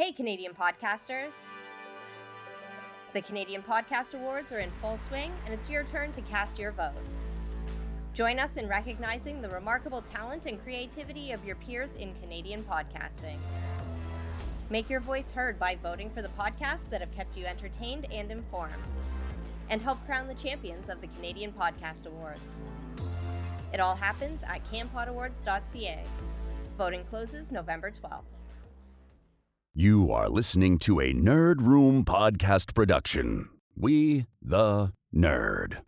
Hey, Canadian podcasters! The Canadian Podcast Awards are in full swing, and it's your turn to cast your vote. Join us in recognizing the remarkable talent and creativity of your peers in Canadian podcasting. Make your voice heard by voting for the podcasts that have kept you entertained and informed, and help crown the champions of the Canadian Podcast Awards. It all happens at campodawards.ca. Voting closes November 12th. You are listening to a Nerd Room podcast production. We, the nerd.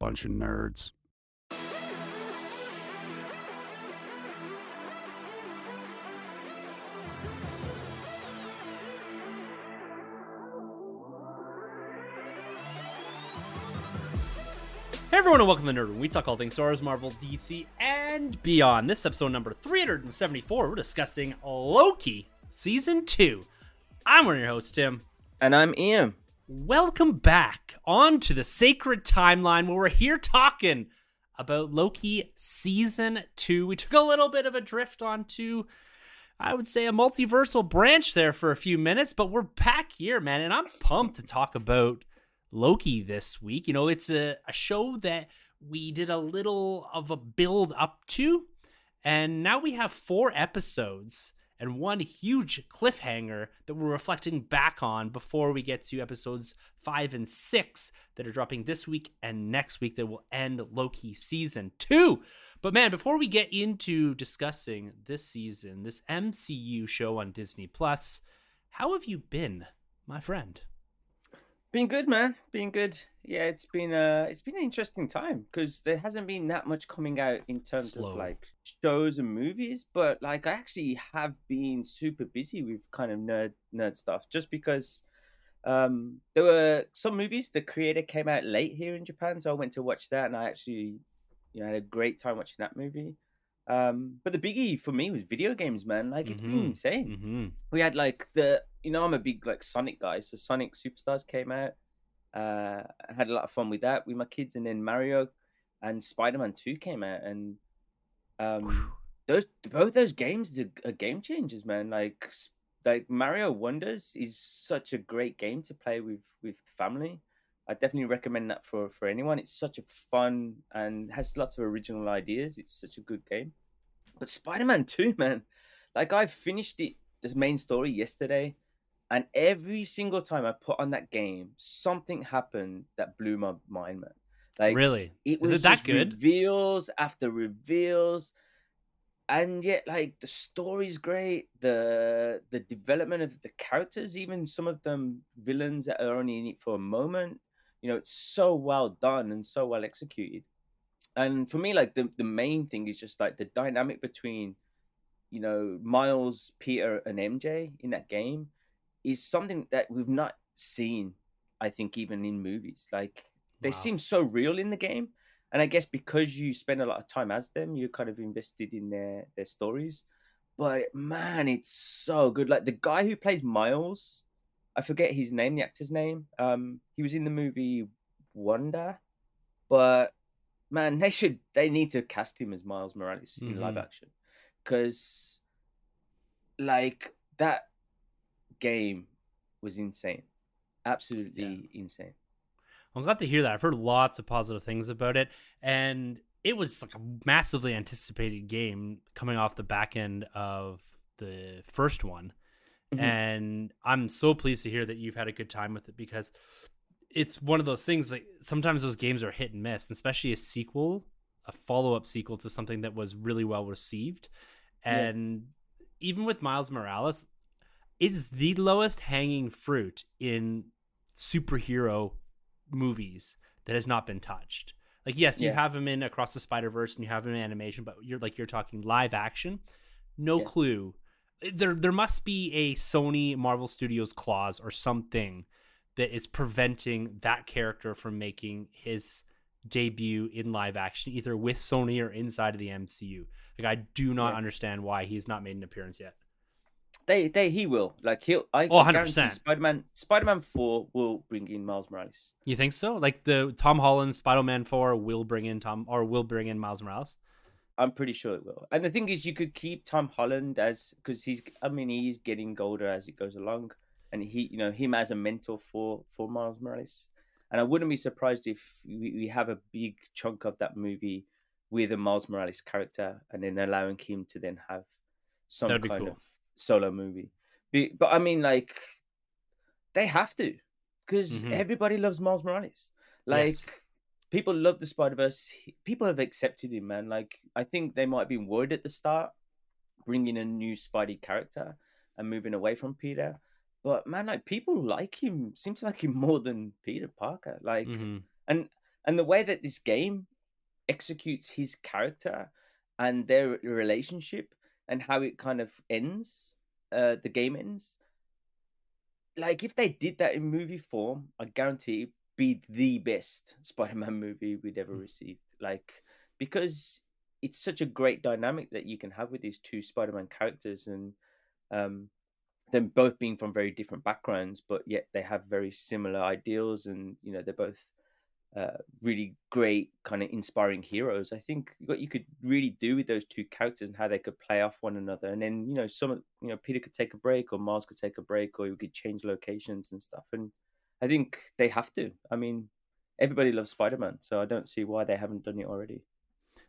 Bunch of nerds. Hey everyone, and welcome to Nerd Room. We talk all things Star Wars, Marvel, DC, and beyond. This episode number 374, we're discussing Loki Season 2. I'm one of your hosts, Tim. And I'm Ian. Welcome back on to the sacred timeline where we're here talking about Loki Season 2. We took a little bit of a drift onto, I would say, a multiversal branch there for a few minutes, but we're back here, man, and I'm pumped to talk about Loki this week. You know, it's a, a show that we did a little of a build up to, and now we have four episodes and one huge cliffhanger that we're reflecting back on before we get to episodes five and six that are dropping this week and next week that will end Loki season two. But man, before we get into discussing this season, this MCU show on Disney Plus, how have you been, my friend? Been good, man. Been good. Yeah, it's been uh it's been an interesting time because there hasn't been that much coming out in terms Slow. of like shows and movies, but like I actually have been super busy with kind of nerd nerd stuff just because um there were some movies the creator came out late here in Japan, so I went to watch that and I actually you know had a great time watching that movie. Um but the biggie for me was video games, man. Like it's Mhm. been insane. Mm-hmm. we had like the you know I'm a big like Sonic guy, so Sonic Superstars came out. Uh, I had a lot of fun with that with my kids, and then Mario and Spider Man Two came out, and um, those both those games are, are game changers, man. Like like Mario Wonders is such a great game to play with with family. I definitely recommend that for for anyone. It's such a fun and has lots of original ideas. It's such a good game. But Spider Man Two, man, like I finished it the main story yesterday, and every single time I put on that game, something happened that blew my mind, man. Like really? it was it that good? reveals after reveals and yet like the story's great the the development of the characters even some of them villains that are only in it for a moment you know it's so well done and so well executed and for me like the, the main thing is just like the dynamic between you know miles peter and mj in that game is something that we've not seen i think even in movies like they Wow. seem so real in the game and i guess because you spend a lot of time as them you're kind of invested in their their stories but man it's so good like the guy who plays miles i forget his name the actor's name um he was in the movie wonder but man they should they need to cast him as miles morales in live Mhm. action because like that game was insane absolutely insane I'm glad to hear that. I've heard lots of positive things about it, and it was like a massively anticipated game coming off the back end of the first one. Mhm. And I'm so pleased to hear that you've had a good time with it because it's one of those things like sometimes those games are hit and miss, especially a sequel, a follow up sequel to something that was really well received. Yeah. And even with Miles Morales, it's the lowest hanging fruit in superhero movies that has not been touched. Like, yes, you Yeah. have him in Across the Spider Verse and you have him in animation, but you're like you're talking live action. No Yeah. clue. Eh, there, there must be a Sony Marvel Studios clause or something that is preventing that character from making his debut in live action, either with Sony or inside of the MCU. Like, I do not Yeah. understand why he's not made an appearance yet. They they he will like he'll I Oh, 100%. Spider-Man Spider-Man 4 will bring in Miles Morales. You think so? Like the Tom Holland Spider-Man Four will bring in Tom or will bring in Miles Morales. I'm pretty sure it will. And the thing is, you could keep Tom Holland as because he's. I mean, he's getting older as it goes along, and he, you know, him as a mentor for for Miles Morales. And I wouldn't be surprised if we, we have a big chunk of that movie with a Miles Morales character, and then allowing him to then have some That'd kind cool. of solo movie. But I mean, like, they have to because Mhm. everybody loves Miles Morales. Like, Yes. people love the Spider Verse. People have accepted him, man. Like, I think they might have been worried at the start, bringing a new Spidey character and moving away from Peter. But man, like, people like him. Seem to like him more than Peter Parker. Like, Mhm. and and the way that this game executes his character and their relationship and how it kind of ends uh the game ends like if they did that in movie form i guarantee be the best spider-man movie we'd ever Mm. received like because it's such a great dynamic that you can have with these two spider-man characters and um them both being from very different backgrounds but yet they have very similar ideals and you know they're both uh, really great kind of inspiring heroes. I think what you could really do with those two characters and how they could play off one another, and then you know some you know Peter could take a break or Miles could take a break, or we could change locations and stuff. And I think they have to. I mean, everybody loves Spider Man, so I don't see why they haven't done it already.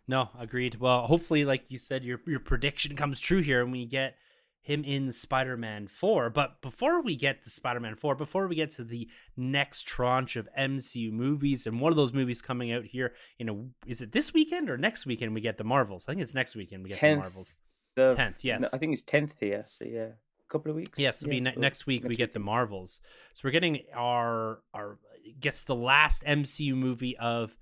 No, agreed. Well, hopefully, like you said, your your prediction comes true here, and we get him in Spider-Man Four. But before we get to Spider-Man Four, before we get to the next tranche of MCU movies, and one of those movies coming out here in a is it this weekend or next weekend? We get the Marvels. I think it's next weekend. We get the Marvels. The, Tenth, yes. no, I think it's tenth here. So yeah, a couple of weeks. Yes, it'll be ne- next week. we next get the Marvels. So we're getting our our I guess the last MCU movie of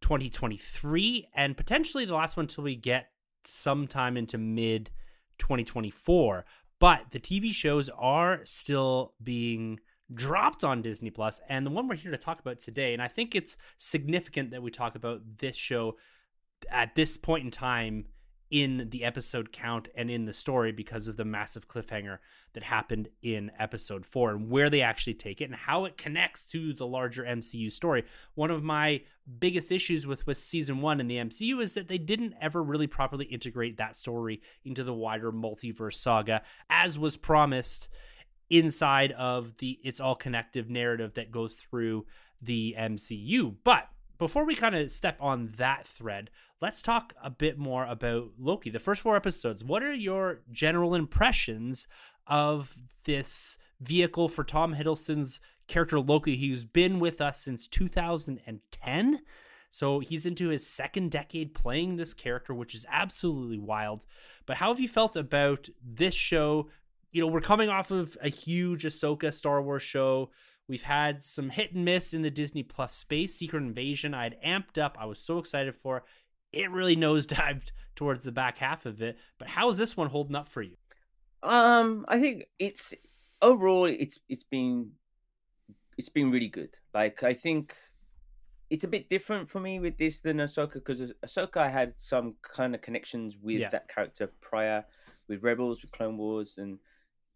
2023, and potentially the last one until we get sometime into mid 2024. But the TV shows are still being dropped on Disney Plus, and the one we're here to talk about today, and I think it's significant that we talk about this show at this point in time in the episode count and in the story because of the massive cliffhanger that happened in episode 4 and where they actually take it and how it connects to the larger MCU story. One of my biggest issues with with season 1 in the MCU is that they didn't ever really properly integrate that story into the wider multiverse saga as was promised inside of the it's all connective narrative that goes through the MCU. But before we kind of step on that thread, let's talk a bit more about Loki. The first four episodes, what are your general impressions of this vehicle for Tom Hiddleston's character Loki, who's been with us since 2010? So he's into his second decade playing this character, which is absolutely wild. But how have you felt about this show? You know, we're coming off of a huge Ahsoka Star Wars show. We've had some hit and miss in the Disney Plus space. Secret Invasion, I had amped up. I was so excited for. It really nosedived towards the back half of it. But how is this one holding up for you? Um, I think it's overall it's it's been it's been really good. Like I think it's a bit different for me with this than Ahsoka because Ahsoka I had some kind of connections with Yeah. that character prior with Rebels, with Clone Wars, and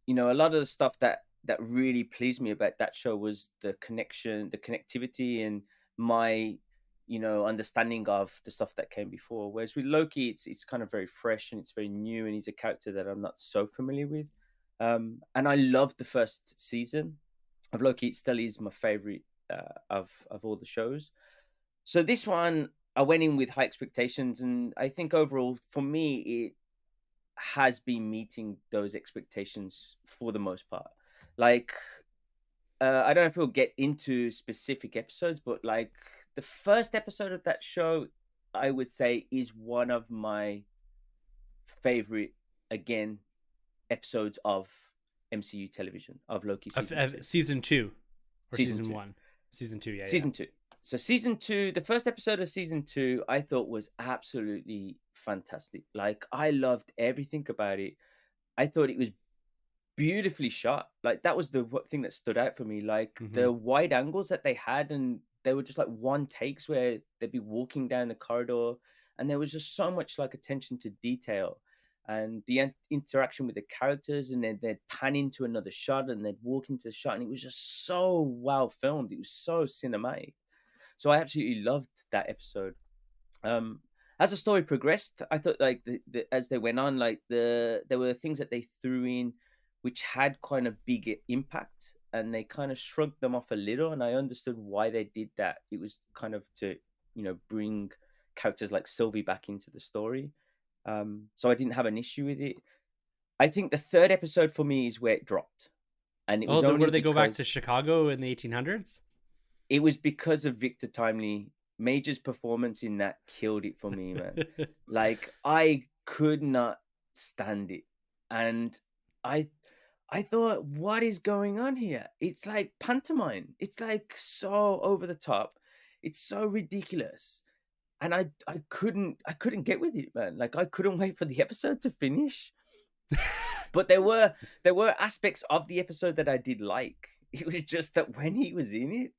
you know a lot of the stuff that that really pleased me about that show was the connection, the connectivity, and my you know understanding of the stuff that came before. Whereas with Loki, it's it's kind of very fresh and it's very new, and he's a character that I'm not so familiar with. Um, and I loved the first season of Loki. It still is my favorite uh, of of all the shows. So this one, I went in with high expectations, and I think overall, for me, it has been meeting those expectations for the most part. Like, uh, I don't know if we'll get into specific episodes, but like the first episode of that show, I would say is one of my favorite again episodes of MCU television of Loki season of two. season two or season, Season two. one? Season two, yeah. season two. So season two, the first episode of season two, I thought was absolutely fantastic. Like I loved everything about it. I thought it was beautifully shot. Like that was the thing that stood out for me. Like Mhm. the wide angles that they had, and they were just like one takes where they'd be walking down the corridor, and there was just so much like attention to detail and the in- interaction with the characters and then they'd pan into another shot and they'd walk into the shot and it was just so well filmed it was so cinematic so i absolutely loved that episode um as the story progressed, I thought like the, the, as they went on, like the there were things that they threw in which had kind of big impact, and they kind of shrugged them off a little, and I understood why they did that. It was kind of to you know bring characters like Sylvie back into the story, um, so I didn't have an issue with it. I think the third episode for me is where it dropped, and it oh, was where only they go back to Chicago in the 1800s? It was because of Victor Timely. Majors' performance in that killed it for me, man. like I could not stand it, and I, I thought, what is going on here? It's like pantomime. It's like so over the top. It's so ridiculous, and I, I couldn't, I couldn't get with it, man. Like I couldn't wait for the episode to finish. but there were there were aspects of the episode that I did like. It was just that when he was in it,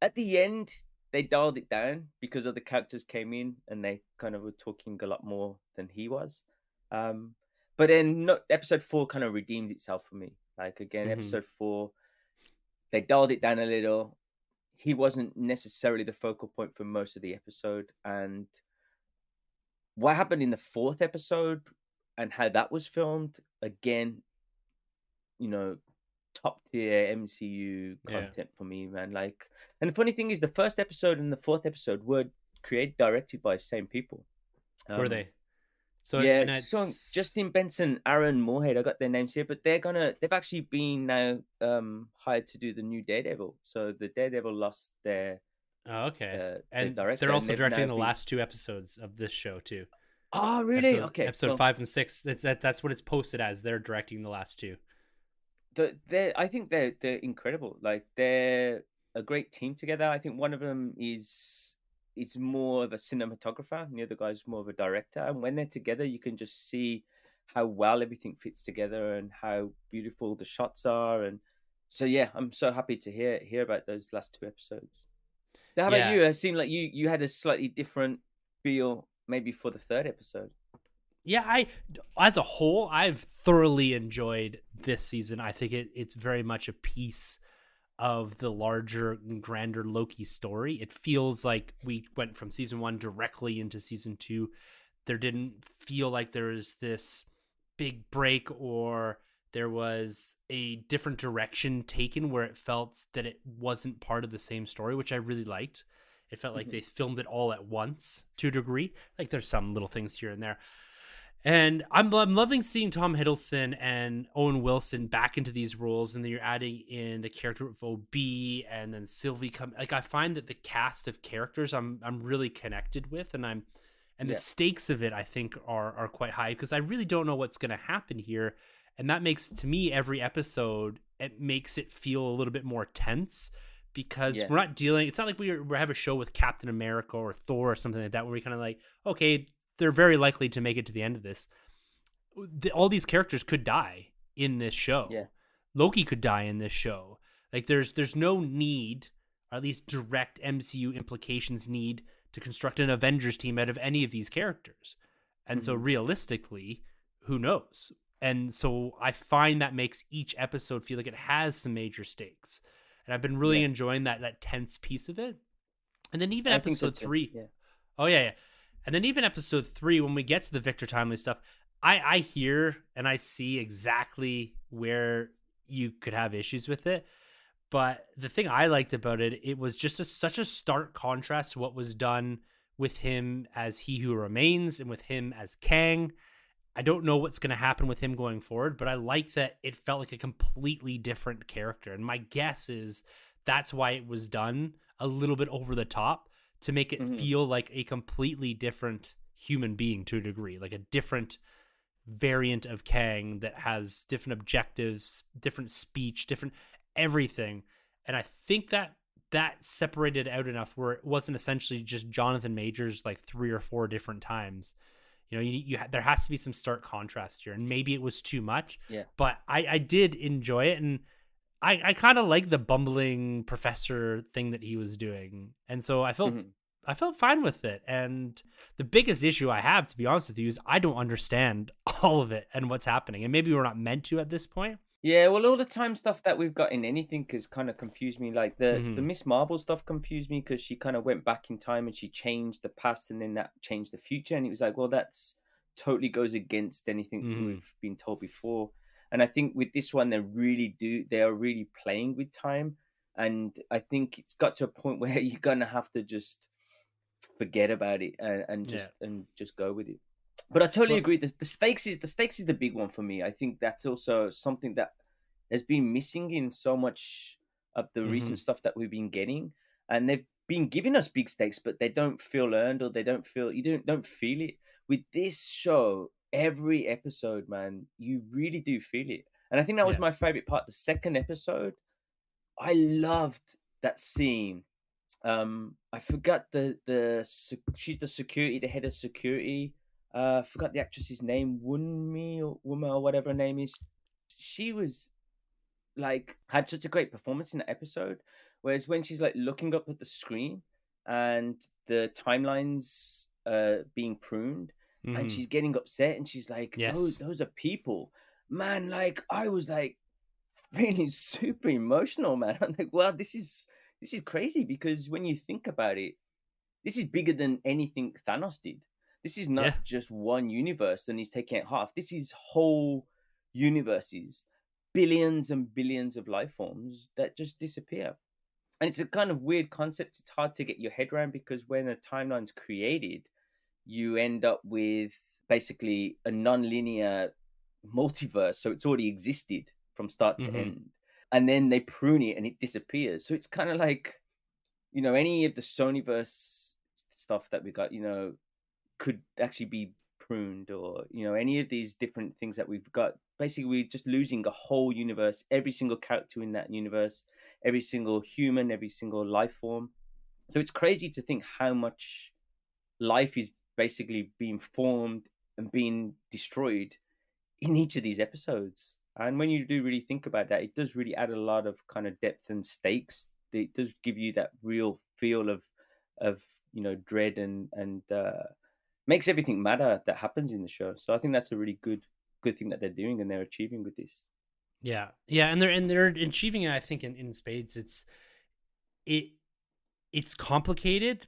at the end, they dialed it down because other characters came in and they kind of were talking a lot more than he was. Um, but then no, episode four kind of redeemed itself for me. Like again, Mhm. episode four, they dialed it down a little. He wasn't necessarily the focal point for most of the episode, and what happened in the fourth episode and how that was filmed again, you know, top tier MCU Yeah. content for me, man. Like, and the funny thing is, the first episode and the fourth episode were created directed by the same people. Were Um, they? So yeah, and Justin Benson, Aaron Moorhead, I got their names here, but they're gonna they've actually been now um hired to do the new Daredevil. So the Daredevil lost their Oh, okay. uh, and director, they're also they've directing the been- last two episodes of this show too. Oh, really? Episode, okay. Episode well, five and six. That's that, that's what it's posted as. They're directing the last two. the, they're I think they're they're incredible. Like they're a great team together. I think one of them is is more of a cinematographer, and the other guy's more of a director. And when they're together, you can just see how well everything fits together and how beautiful the shots are. And so yeah, I'm so happy to hear hear about those last two episodes. Now, how Yeah. about you? It seemed like you you had a slightly different feel maybe for the third episode. Yeah, I as a whole, I've thoroughly enjoyed this season. I think it, it's very much a piece of the larger and grander Loki story. It feels like we went from season one directly into season two. There didn't feel like there was this big break or there was a different direction taken where it felt that it wasn't part of the same story, which I really liked. It felt like Mhm. they filmed it all at once to a degree. Like there's some little things here and there. And I'm I'm loving seeing Tom Hiddleston and Owen Wilson back into these roles, and then you're adding in the character of OB and then Sylvie come. Like I find that the cast of characters I'm I'm really connected with, and I'm and the Yeah. stakes of it I think are are quite high because I really don't know what's going to happen here, and that makes to me every episode it makes it feel a little bit more tense because Yeah. we're not dealing. It's not like we we have a show with Captain America or Thor or something like that where we kind of like okay they're very likely to make it to the end of this. The, all these characters could die in this show. Yeah. Loki could die in this show. Like there's there's no need, or at least direct MCU implications need to construct an Avengers team out of any of these characters. And so Mhm. realistically, who knows? And so I find that makes each episode feel like it has some major stakes. And I've been really Yeah. enjoying that that tense piece of it. And then even I so episode two, 3. Yeah. Oh yeah, yeah. And then even episode three, when we get to the Victor Timely stuff, I I hear and I see exactly where you could have issues with it. But the thing I liked about it, it was just a, such a stark contrast to what was done with him as He Who Remains and with him as Kang. I don't know what's going to happen with him going forward, but I like that it felt like a completely different character. And my guess is that's why it was done a little bit over the top to make it Mhm. feel like a completely different human being to a degree, like a different variant of Kang that has different objectives, different speech, different everything. And I think that that separated out enough where it wasn't essentially just Jonathan Majors like three or four different times. You know, you, you ha- there has to be some stark contrast here, and maybe it was too much. Yeah. But I I did enjoy it, and I I kind of like the bumbling professor thing that he was doing, and so I felt Mhm. I felt fine with it. And the biggest issue I have, to be honest with you, is I don't understand all of it and what's happening. And maybe we're not meant to at this point. Yeah, well, all the time stuff that we've got in anything has kind of confused me. Like the Mhm. the Ms. Marvel stuff confused me because she kind of went back in time and she changed the past and then that changed the future, and it was like, well, that's totally goes against anything Mhm. we've been told before. And I think with this one, they really do. They are really playing with time, and I think it's got to a point where you're gonna have to just forget about it and, and just and just go with it. But I totally Well- agree. The, the stakes is the stakes is the big one for me. I think that's also something that has been missing in so much of the mm-hmm. recent stuff that we've been getting, and they've been giving us big stakes, but they don't feel earned or they don't feel you don't don't feel it. With this show, every episode, man, you really do feel it, and I think that was Yeah. my favorite part. The second episode, I loved that scene. Um, I forgot the the she's the security, the head of security. Uh, I forgot the actress's name, Wunmi or Wuma or whatever her name is. She was like had such a great performance in that episode. Whereas when she's like looking up at the screen and the timelines uh being pruned Mhm. and she's getting upset and she's like, Yes. those those are people. Man, like I was like really super emotional, man. I'm like, wow, this is this is crazy because when you think about it, this is bigger than anything Thanos did. This is not Yeah. just one universe and he's taking it half. This is whole universes, billions and billions of life forms that just disappear. And it's a kind of weird concept. It's hard to get your head around because when a timeline's created, you end up with basically a non-linear multiverse. So it's already existed from start to Mhm. end. And then they prune it and it disappears. So it's kind of like, you know, any of the Sonyverse stuff that we got, you know, could actually be pruned or, you know, any of these different things that we've got. Basically, we're just losing a whole universe, every single character in that universe, every single human, every single life form. So it's crazy to think how much life is basically being formed and being destroyed in each of these episodes. And when you do really think about that, it does really add a lot of kind of depth and stakes. It does give you that real feel of of you know dread and and uh, makes everything matter that happens in the show. So I think that's a really good good thing that they're doing and they're achieving with this. Yeah, yeah, and they're and they're achieving it. I think in, in spades, it's it it's complicated,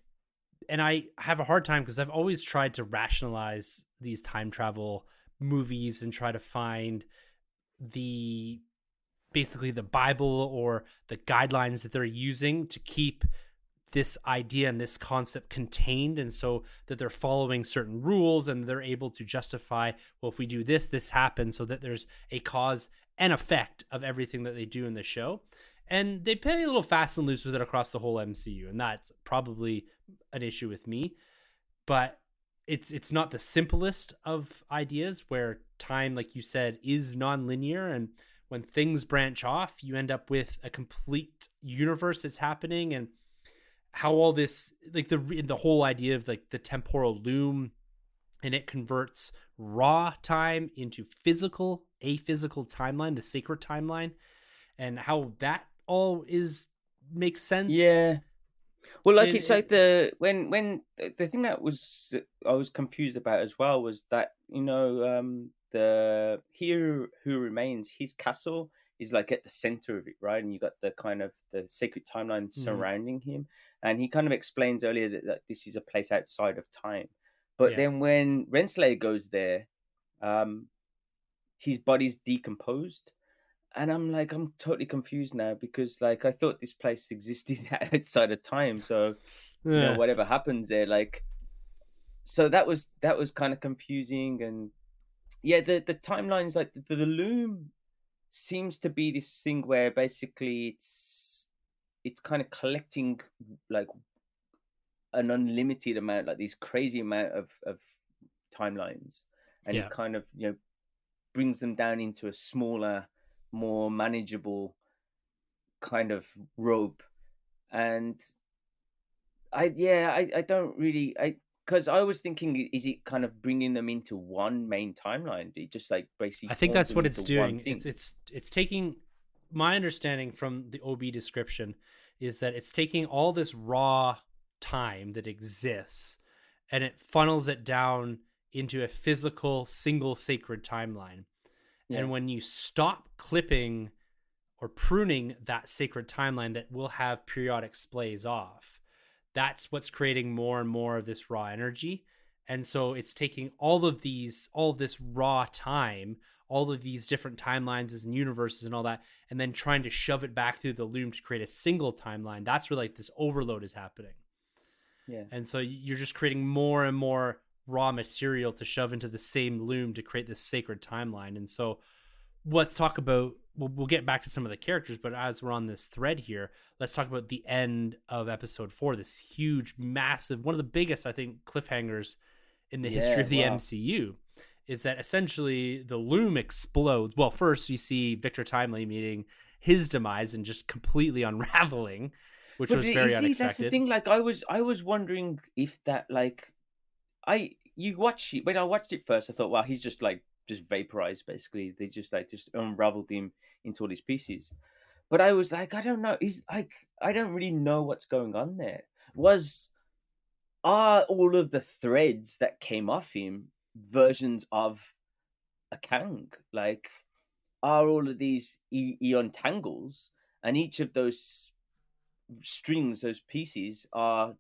and I have a hard time because I've always tried to rationalize these time travel movies and try to find the basically the Bible or the guidelines that they're using to keep this idea and this concept contained and so that they're following certain rules and they're able to justify well if we do this this happens so that there's a cause and effect of everything that they do in the show. And they play a little fast and loose with it across the whole MCU and that's probably an issue with me but it's it's not the simplest of ideas where time like you said is non-linear. And when things branch off you end up with a complete universe that's happening. And how all this like the the whole idea of like the temporal loom and it converts raw time into physical a physical timeline the sacred timeline and how that all is makes sense. Yeah. Well, like It- it's like the when when the thing that was I was confused about as well was that you know um the he who remains his castle is like at the center of it, right? And you got the kind of the sacred timeline surrounding him, and he kind of explains earlier that, that this is a place outside of time. But Yeah. then when Renslayer goes there, um, his body's decomposed, and I'm like, I'm totally confused now because like I thought this place existed outside of time, so you know whatever happens there, like, so that was that was kind of confusing, and yeah, the the timelines like the, the loom seems to be this thing where basically it's it's kind of collecting like an unlimited amount, like these crazy amount of of timelines, and Yeah. it kind of you know brings them down into a smaller, more manageable kind of rope, and I yeah I I don't really I because I was thinking is it kind of bringing them into one main timeline? It just like basically I think that's what it's doing. It's it's it's taking my understanding from the OB description is that it's taking all this raw time that exists and it funnels it down into a physical single sacred timeline. Yeah. And when you stop clipping or pruning that sacred timeline that will have periodic splays off, that's what's creating more and more of this raw energy. And so it's taking all of these, all of this raw time, all of these different timelines and universes and all that, and then trying to shove it back through the loom to create a single timeline. That's where like this overload is happening. Yeah. And so you're just creating more and more raw material to shove into the same loom to create this sacred timeline. And so let's talk about we'll, we'll get back to some of the characters, but as we're on this thread here, let's talk about the end of episode four, this huge, massive, one of the biggest, I think, cliffhangers in the history of the wow. MCU. Is that essentially the loom explodes? Well, first you see Victor Timely meeting his demise and just completely unraveling, which But was very see, unexpected. That's the thing. Like I was, I was wondering if that, like, I you watch it when I watched it first. I thought, wow, he's just like just vaporized. Basically, they just like just unraveled him into all these pieces. But I was like, I don't know. He's like I don't really know what's going on there. Was are all of the threads that came off him versions of a Kang? Like, are all of these e- eon tangles, and each of those strings, those pieces, are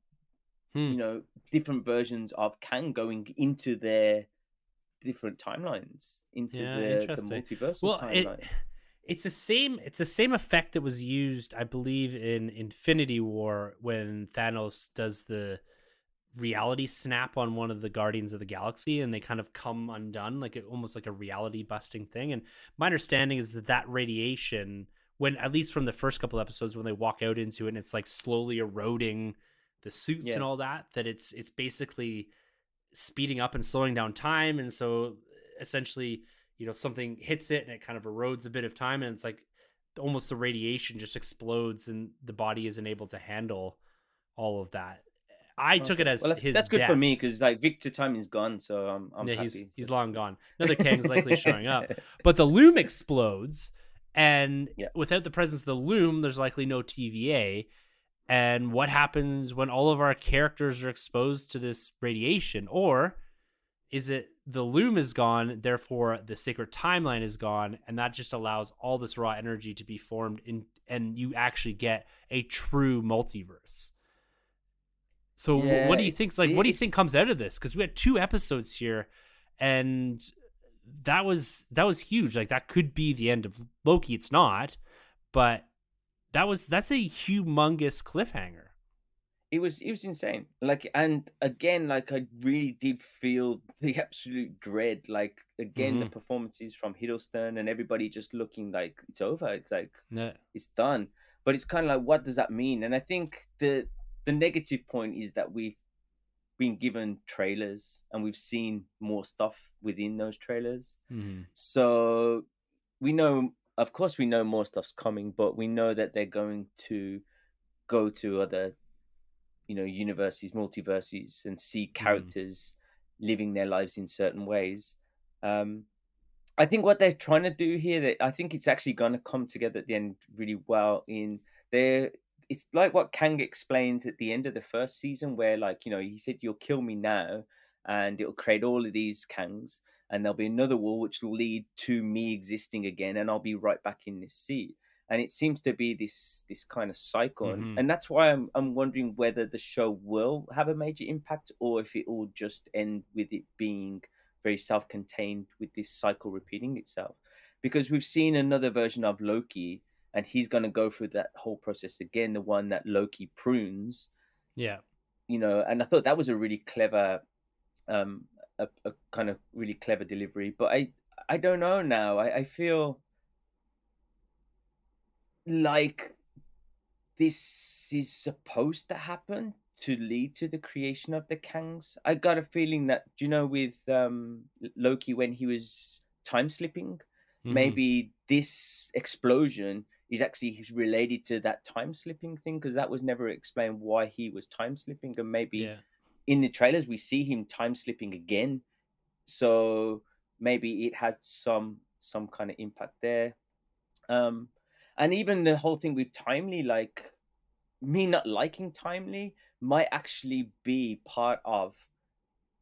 Hmm. you know different versions of Kang going into their different timelines, into Yeah, the, the multiversal well timeline. it, it's the same it's the same effect that was used i believe in infinity war when thanos does the reality snap on one of the guardians of the galaxy and they kind of come undone like it, almost like a reality busting thing and my understanding is that that radiation when at least from the first couple episodes when they walk out into it and it's like slowly eroding the suits and all that that it's it's basically speeding up and slowing down time and so essentially you know something hits it and it kind of erodes a bit of time and it's like almost the radiation just explodes and the body isn't able to handle all of that. I took it as well, that's, his that's good for me because like Victor Timely's gone, so I'm I'm yeah, happy. he's he's long gone. Another kang's likely showing up. But the loom explodes and Yeah. without the presence of the loom there's likely no tva and what happens when all of our characters are exposed to this radiation? Or is it the loom is gone therefore the sacred timeline is gone and that just allows all this raw energy to be formed in and you actually get a true multiverse? So Yeah, what do you think like what do you think comes out of this? Because we had two episodes here and that was that was huge. Like that could be the end of loki. It's not but that was that's a humongous cliffhanger it was it was insane like and again like i really did feel the absolute dread like again the Mhm. performances from hiddleston and everybody just looking like it's over it's like Yeah. it's done but it's kind of like what does that mean and i think the the negative point is that we've been given trailers and we've seen more stuff within those trailers Mhm. so we know, of course, we know more stuff's coming, but we know that they're going to go to other, you know, universes, multiverses, and see characters living their lives in certain ways. Um, I think what they're trying to do here, that I think it's actually going to come together at the end really well. In there, it's like what Kang explains at the end of the first season, where like you know he said, "You'll kill me now." And it'll create all of these Kangs, and there'll be another war which will lead to me existing again and i'll be right back in this seat. And it seems to be this this kind of cycle and, Mhm. and that's why I'm, I'm wondering whether the show will have a major impact or if it will just end with it being very self-contained with this cycle repeating itself. Because we've seen another version of loki and he's going to go through that whole process again the one that loki prunes. Yeah. You know, and I thought that was a really clever, um, a, a kind of really clever delivery. But I, I don't know now. I, I feel like this is supposed to happen to lead to the creation of the Kangs. I got a feeling that, do you know, with um, Loki when he was time slipping, Mhm. maybe this explosion is actually related to that time slipping thing because that was never explained why he was time slipping and maybe yeah in the trailers we see him time slipping again. So maybe it had some some kind of impact there. Um and even the whole thing with timely like me not liking timely might actually be part of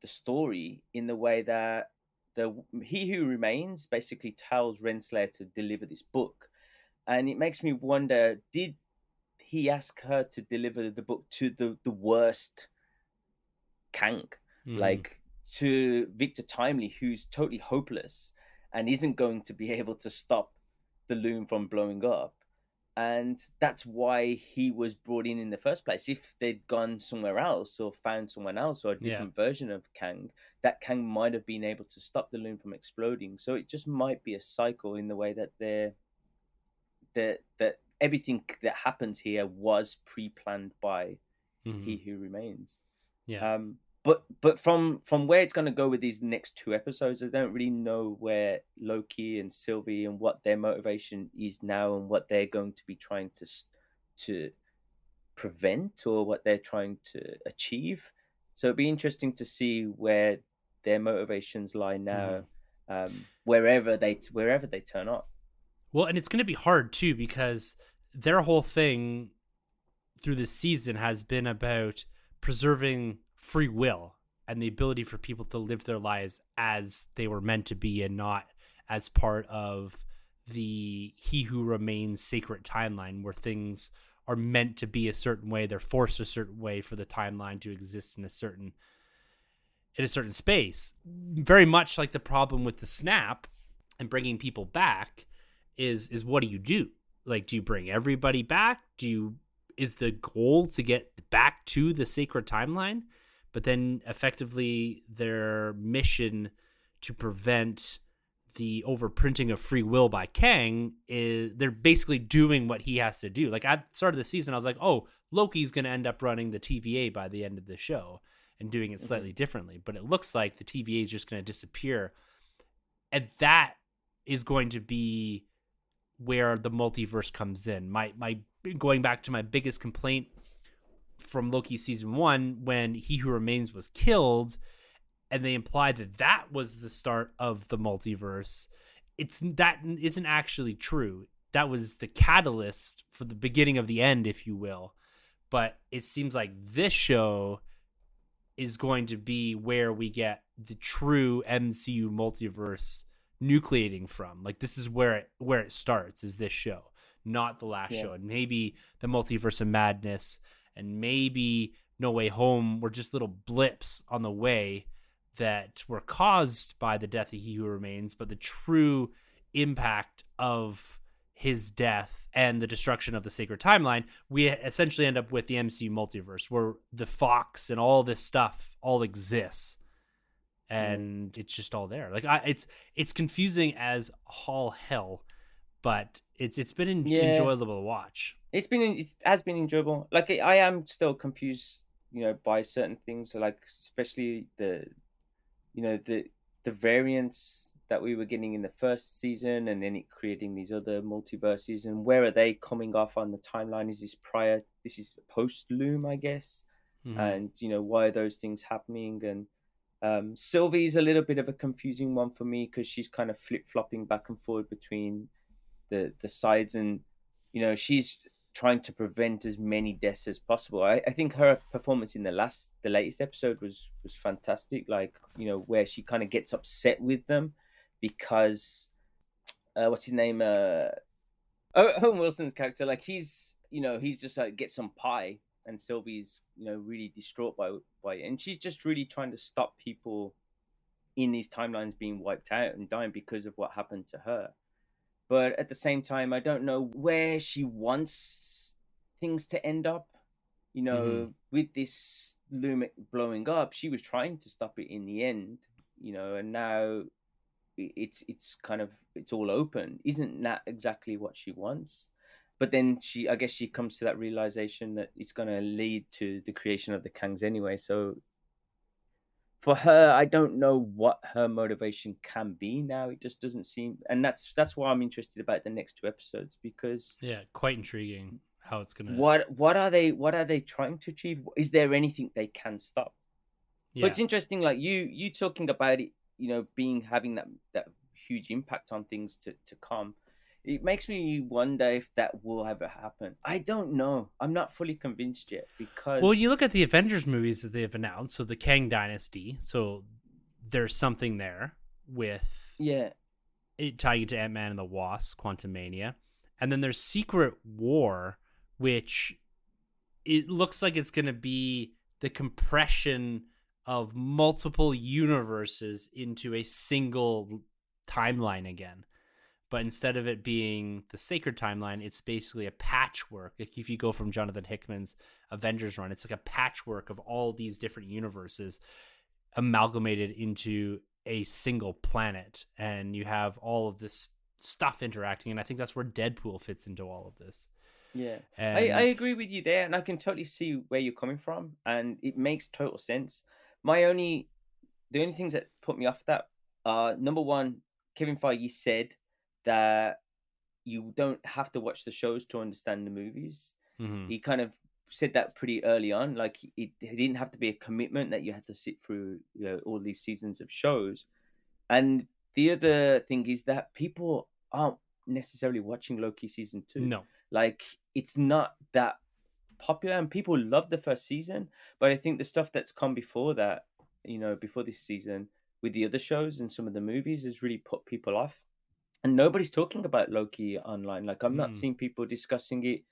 the story in the way that the he who remains basically tells Renslayer to deliver this book, and it makes me wonder: did he ask her to deliver the book to the the worst Kang, Mm. like to Victor Timely, who's totally hopeless and isn't going to be able to stop the loom from blowing up? And that's why he was brought in in the first place. If they'd gone somewhere else or found someone else or a Yeah. different version of Kang, that Kang might have been able to stop the loom from exploding. So it just might be a cycle in the way that they're that that everything that happens here was pre-planned by Mhm. He Who Remains. Yeah. Um, but but from from where it's going to go with these next two episodes, I don't really know where Loki and Sylvie and what their motivation is now and what they're going to be trying to to prevent or what they're trying to achieve. So it'd be interesting to see where their motivations lie now, um, wherever they wherever they turn up. Well, and it's going to be hard too because their whole thing through this season has been about preserving free will and the ability for people to live their lives as they were meant to be and not as part of the he who remains sacred timeline where things are meant to be a certain way they're forced a certain way for the timeline to exist in a certain in a certain space. Very much like the problem with the snap and bringing people back is is what do you do? Like do you bring everybody back? Do you is the goal to get back to the sacred timeline but then effectively their mission to prevent the overprinting of free will by Kang is they're basically doing what he has to do. Like at the start of the season, I was like, oh, Loki's going to end up running the TVA by the end of the show and doing it mm-hmm. slightly differently. But it looks like the TVA is just going to disappear, and that is going to be where the multiverse comes in. My my going back to my biggest complaint from Loki season one when He Who Remains was killed, and they implied that that was the start of the multiverse. It's that isn't actually true. That was the catalyst for the beginning of the end, if you will. But it seems like this show is going to be where we get the true MCU multiverse nucleating from. Like this is where it where it starts is this show, not the last Yeah. show. And maybe the multiverse of madness and maybe No Way Home were just little blips on the way that were caused by the death of He Who Remains, but the true impact of his death and the destruction of the sacred timeline, we essentially end up with the MCU multiverse where the Fox and all this stuff all exists. And it's just all there. Like I, it's it's confusing as all hell, but it's it's been en- Yeah. enjoyable to watch. it's been it has been enjoyable like i am still confused you know by certain things So like especially the you know the the variants that we were getting in the first season and then it creating these other multiverses and where are they coming off on the timeline is this prior this is post loom i guess Mhm. and you know why are those things happening and um, Sylvie's a little bit of a confusing one for me because she's kind of flip flopping back and forward between the the sides, and you know she's trying to prevent as many deaths as possible. I, I think her performance in the last the latest episode was was fantastic. Like you know where she kind of gets upset with them because uh, what's his name? Uh, Owen Wilson's character, like he's you know he's just like get some pie, and Sylvie's you know really distraught by by it, and she's just really trying to stop people in these timelines being wiped out and dying because of what happened to her. But at the same time, I don't know where she wants things to end up. You know, Mhm. with this loom blowing up, she was trying to stop it in the end. You know, and now it's it's kind of it's all open. Isn't that exactly what she wants? But then she, I guess, she comes to that realization that it's going to lead to the creation of the Kangs anyway. So for her, I don't know what her motivation can be now. It just doesn't seem, and that's that's why I'm interested about the next two episodes because Yeah, quite intriguing how it's gonna. what what are they what are they trying to achieve? Is there anything they can stop? Yeah. But it's interesting, like you you talking about it, you know, being having that that huge impact on things to to come. It makes me wonder if that will ever happen. I don't know. I'm not fully convinced yet because Well, you look at the Avengers movies that they've announced, so the Kang Dynasty, so there's something there with Yeah. it tying to Ant Man and the Wasp, Quantumania, and then there's Secret War, which it looks like it's going to be the compression of multiple universes into a single timeline again. But instead of it being the sacred timeline, it's basically a patchwork. Like if you go from Jonathan Hickman's Avengers run, it's like a patchwork of all these different universes amalgamated into a single planet. And you have all of this stuff interacting. And I think that's where Deadpool fits into all of this. Yeah, And I, I agree with you there, and I can totally see where you're coming from, and it makes total sense. My only, the only things that put me off that are number one, Kevin Feige said that you don't have to watch the shows to understand the movies. Mhm. He kind of said that pretty early on, like it, it didn't have to be a commitment that you had to sit through you know, all these seasons of shows. And the other thing is that people aren't necessarily watching Loki season two. no. Like it's not that popular, and people love the first season. But I think the stuff that's come before that, you know, before this season with the other shows and some of the movies has really put people off. And nobody's talking about Loki online. Like I'm not Mm. seeing people discussing it.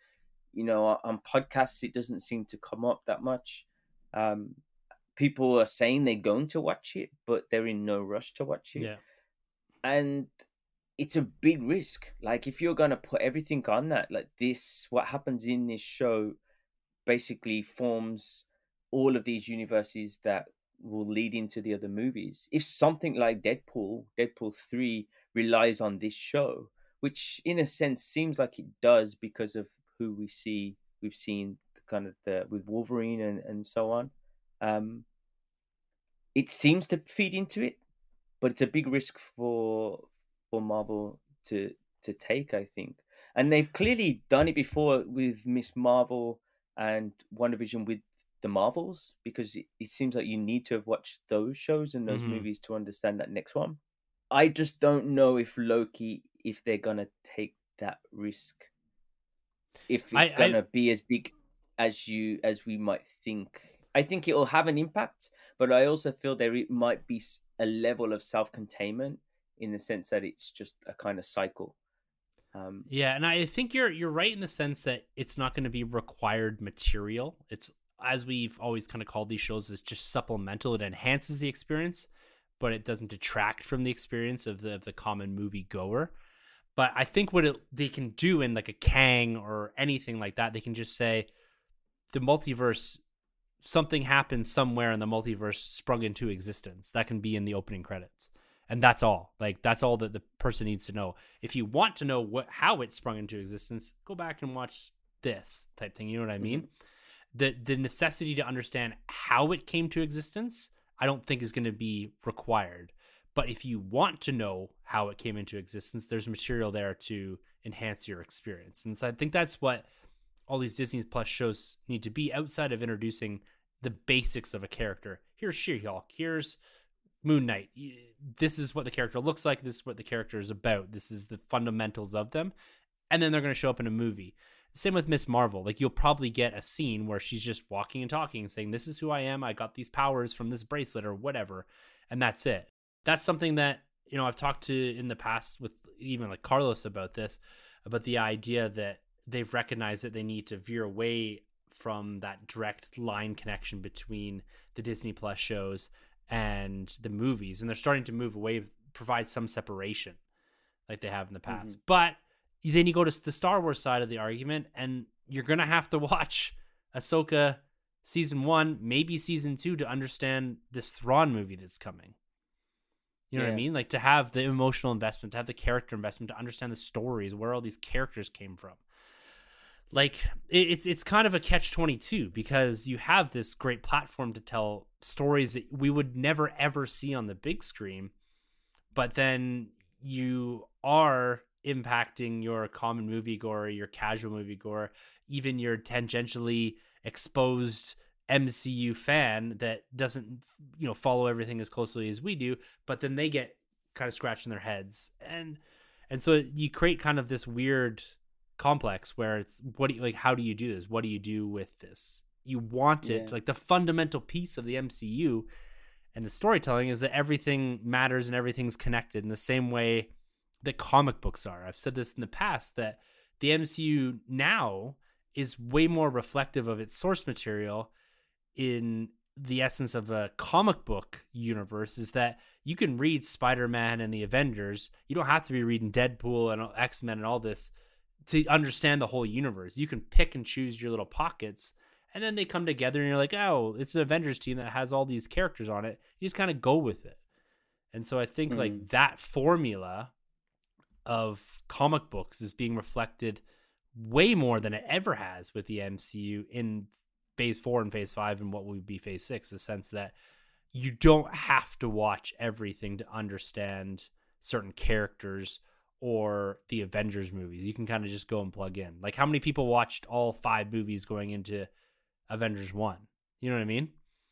You know, on- on podcasts, it doesn't seem to come up that much. Um, people are saying they're going to watch it, but they're in no rush to watch it Yeah. and it's a big risk like if you're going to put everything on that like this what happens in this show basically forms all of these universes that will lead into the other movies if something like deadpool deadpool 3 relies on this show which in a sense seems like it does because of who we see we've seen kind of the with wolverine and, and so on um it seems to feed into it but it's a big risk for for Marvel to to take, I think. And they've clearly done it before with Ms. Marvel and WandaVision with the Marvels, because it, it seems like you need to have watched those shows and those Mhm. movies to understand that next one. I just don't know if Loki if they're gonna take that risk. If it's I- gonna be as big as you as we might think. I think it will have an impact, but I also feel there it might be a level of self-containment in the sense that it's just a kind of cycle. Um, Yeah, and I think you're you're right in the sense that it's not going to be required material. It's as we've always kind of called these shows, it's just supplemental. It enhances the experience, but it doesn't detract from the experience of the of the common movie goer. But I think what it, they can do in like a Kang or anything like that, they can just say the multiverse something happened somewhere and the multiverse sprung into existence. That can be in the opening credits. And that's all. Like that's all that the person needs to know. If you want to know what how it sprung into existence, go back and watch this type thing. You know what I mm-hmm. mean? The the necessity to understand how it came to existence, I don't think is going to be required. But if you want to know how it came into existence, there's material there to enhance your experience. And so I think that's what all these Disney Plus shows need to be outside of introducing the basics of a character. Here's She-Hulk. Here's Moon Knight. This is what the character looks like. This is what the character is about. This is the fundamentals of them. And then they're going to show up in a movie. Same with Ms. Marvel. Like you'll probably get a scene where she's just walking and talking and saying, This is who I am. I got these powers from this bracelet or whatever. And that's it. That's something that, you know, I've talked to in the past with even like Carlos about this, about the idea that they've recognized that they need to veer away from that direct line connection between the Disney Plus shows and the movies. And they're starting to move away, provide some separation like they have in the past. Mm-hmm. But then you go to the Star Wars side of the argument, and you're going to have to watch Ahsoka season one, maybe season two, to understand this Thrawn movie that's coming. You know what I mean? Like to have the emotional investment, to have the character investment, to understand the stories, where all these characters came from. Like it's it's kind of a catch twenty two because you have this great platform to tell stories that we would never ever see on the big screen, but then you are impacting your common movie moviegoer, your casual movie moviegoer, even your tangentially exposed MCU fan that doesn't, you know, follow everything as closely as we do, but then they get kind of scratching their heads. And and so you create kind of this weird complex where it's what do you like how do you do this? What do you do with this? You want it Yeah. like the fundamental piece of the MCU and the storytelling is that everything matters and everything's connected in the same way that comic books are. I've said this in the past that the MCU now is way more reflective of its source material in the essence of a comic book universe is that you can read Spider-Man and the Avengers. You don't have to be reading Deadpool and X-Men and all this to understand the whole universe. You can pick and choose your little pockets and then they come together and you're like, "Oh, it's an Avengers team that has all these characters on it." You just kind of go with it. And so I think mm. like that formula of comic books is being reflected way more than it ever has with the MCU in phase 4 and phase 5 and what would be phase 6 the sense that you don't have to watch everything to understand certain characters or the Avengers movies. You can kind of just go and plug in. Like how many people watched all 5 movies going into Avengers 1? You know what I mean?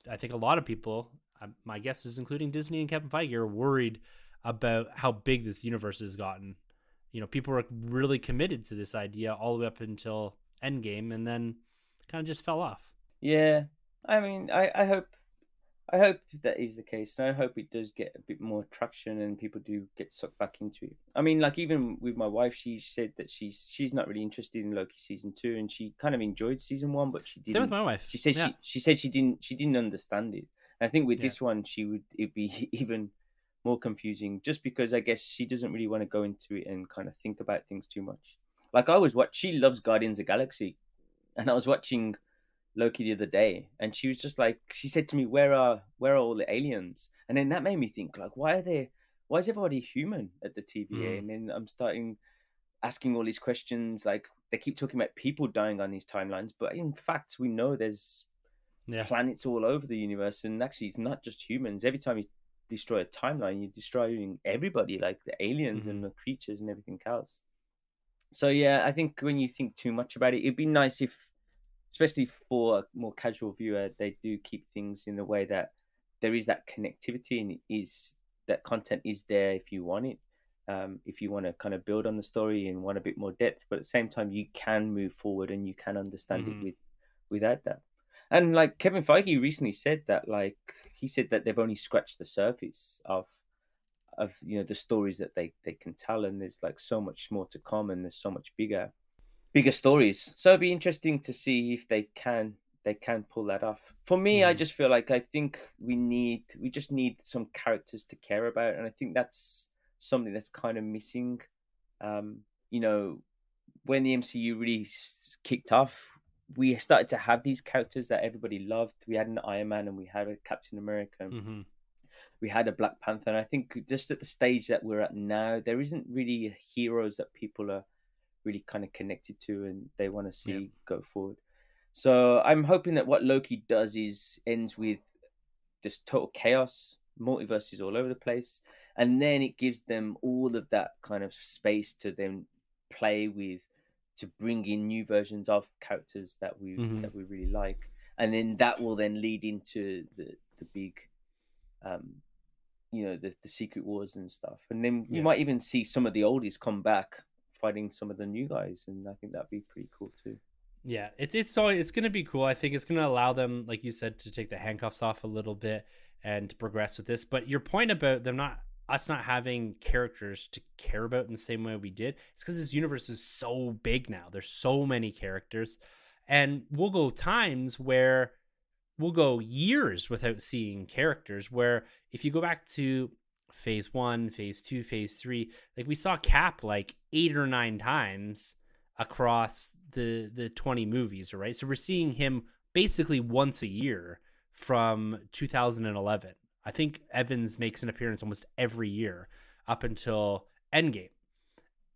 I think a lot of people, um, my guess is including Disney and Kevin Feige, are worried about how big this universe has gotten. You know, people were really committed to this idea all the way up until Endgame, and then kind of just fell off. Yeah, I mean, I, I hope, I hope that is the case, and I hope it does get a bit more traction and people do get sucked back into it. I mean, like even with my wife, she said that she's she's not really interested in Loki season two, and she kind of enjoyed season one, but she didn't. Same with my wife. She said yeah. she she said she didn't she didn't understand it. I think with yeah. this one, she would it'd be even more confusing just because I guess she doesn't really want to go into it and kind of think about things too much. Like I was what she loves Guardians of Galaxy, and I was watching Loki the other day, and she was just like, she said to me, "Where are where are all the aliens?" And then that made me think, like, why are they? Why is everybody human at the TVA? Mm. And then I'm starting asking all these questions. Like they keep talking about people dying on these timelines, but in fact, we know there's yeah. planets all over the universe, and actually, it's not just humans. Every time you destroy a timeline, you're destroying everybody, like the aliens mm-hmm. and the creatures and everything else. So yeah, I think when you think too much about it, it'd be nice if especially for a more casual viewer, they do keep things in the way that there is that connectivity and is that content is there if you want it. Um, if you want to kind of build on the story and want a bit more depth, but at the same time, you can move forward and you can understand mm-hmm. it with without that. And like Kevin Feige recently said that, like he said that they've only scratched the surface of of you know the stories that they they can tell, and there's like so much more to come, and there's so much bigger bigger stories. So it'd be interesting to see if they can they can pull that off. For me, mm. I just feel like I think we need we just need some characters to care about, and I think that's something that's kind of missing. Um, you know, when the MCU really kicked off, we started to have these characters that everybody loved. We had an Iron Man and we had a Captain America. Mm-hmm. We had a Black Panther, and I think just at the stage that we're at now, there isn't really heroes that people are really kind of connected to and they want to see yeah. go forward. So I'm hoping that what Loki does is ends with just total chaos, multiverses all over the place, and then it gives them all of that kind of space to then play with to bring in new versions of characters that we mm-hmm. that we really like, and then that will then lead into the the big, um, you know, the the secret wars and stuff, and then yeah. you might even see some of the oldies come back fighting some of the new guys, and I think that'd be pretty cool too. Yeah, it's it's so it's gonna be cool. I think it's gonna allow them, like you said, to take the handcuffs off a little bit and to progress with this. But your point about them not us not having characters to care about in the same way we did, it's because this universe is so big now. There's so many characters, and we'll go times where we'll go years without seeing characters. Where if you go back to phase one, phase two, phase three. Like we saw Cap like eight or nine times across the the 20 movies, right? So we're seeing him basically once a year from 2011. I think Evans makes an appearance almost every year up until Endgame.